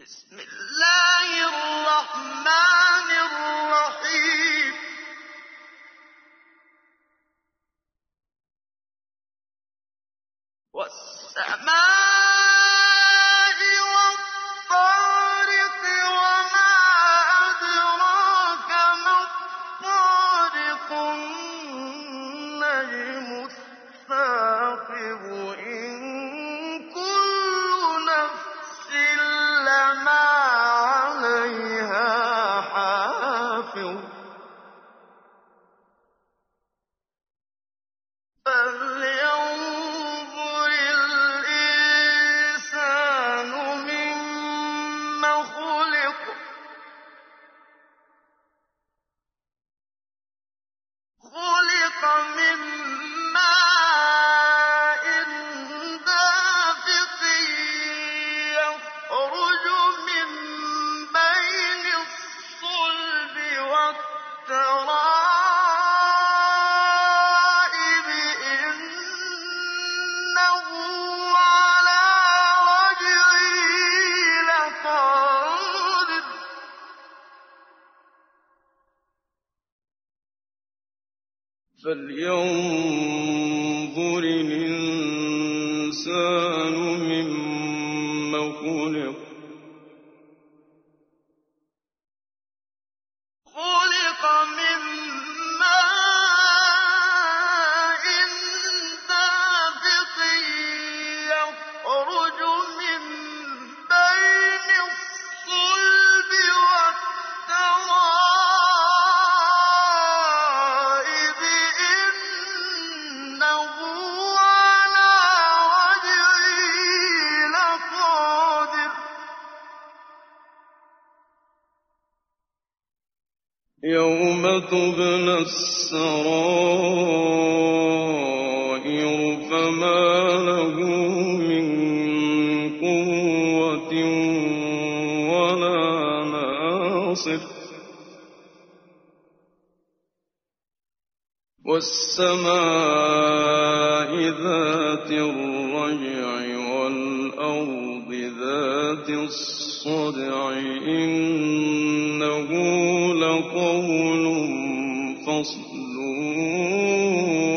بسم الله الرحمن الرحيم. والسماء فلينظر الإنسان يوم تبلى السرائر فما له من قوة ولا ناصر والسماء ذات الرجع والأرض ذات الصدع إنه لقول فصل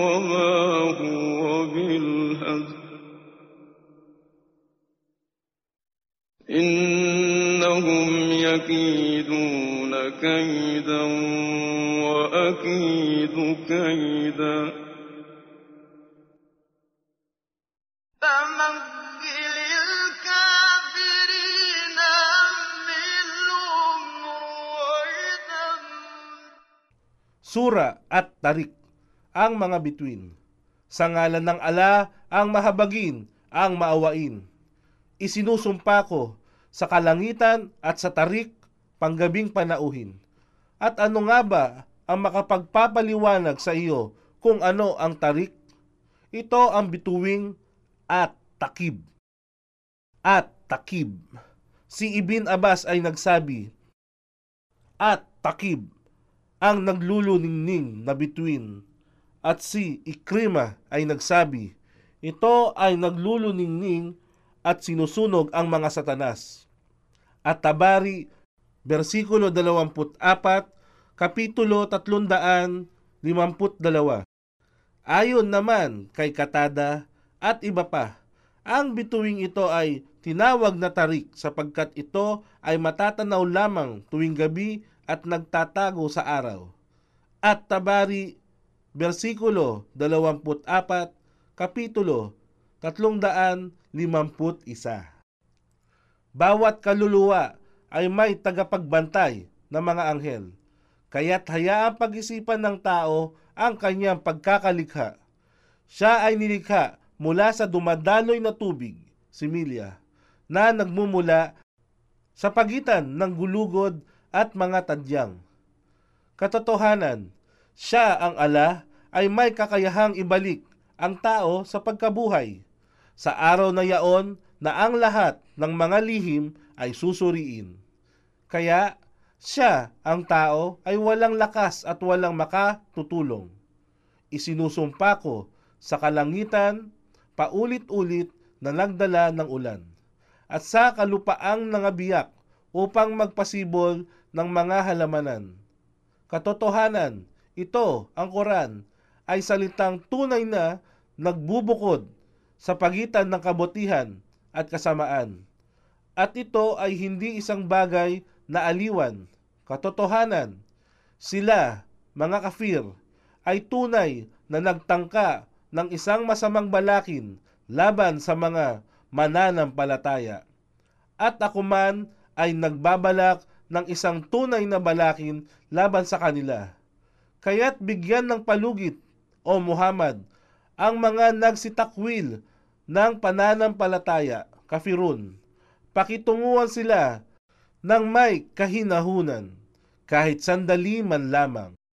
وما هو بالهزل إنهم يكيدون كيدا وأكيد كيدا. فمهل Sura at Tarik, ang mga bituin. Sa ngalan ng ala, ang mahabagin, ang maawain. Isinusumpa ko sa kalangitan at sa tarik, panggabing panauhin. At ano nga ba ang makapagpapaliwanag sa iyo kung ano ang tarik? Ito ang bituing at takib. At takib. Si Ibn Abbas ay nagsabi, at takib ang nagluluningning na bituin. At si Ikrima ay nagsabi, ito ay nagluluningning at sinusunog ang mga satanas. At Tabari, versikulo 24, kapitulo 352. Ayon naman kay Katada at iba pa, ang bituing ito ay tinawag na tarik sapagkat ito ay matatanaw lamang tuwing gabi at nagtatago sa araw. At Tabari, versikulo 24, kapitulo 351. Bawat kaluluwa ay may tagapagbantay na mga anghel, kaya't hayaang pag-isipan ng tao ang kanyang pagkakalikha. Siya ay nilikha mula sa dumadaloy na tubig, similya, na nagmumula sa pagitan ng gulugod at mga tadyang. Katotohanan, siya ang ala ay may kakayahang ibalik ang tao sa pagkabuhay. Sa araw na yaon na ang lahat ng mga lihim ay susuriin. Kaya siya, ang tao, ay walang lakas at walang makatutulong. Isinusumpa ko sa kalangitan, paulit-ulit na nagdala ng ulan. at sa kalupaang nangabiyak upang magpasibol ng mga halamanan. Katotohanan, ito, ang Quran, ay salitang tunay na nagbubukod sa pagitan ng kabutihan at kasamaan. At ito ay hindi isang bagay na aliwan. Katotohanan, sila, mga kafir, ay tunay na nagtangka ng isang masamang balakin laban sa mga mananampalataya. At ako man ay nagbabalak ng isang tunay na balakin laban sa kanila. Kaya't bigyan ng palugit, O Muhammad, ang mga nagsitakwil ng pananampalataya, kafirun. Pakitunguhan sila ng may kahinahunan, kahit sandali man lamang.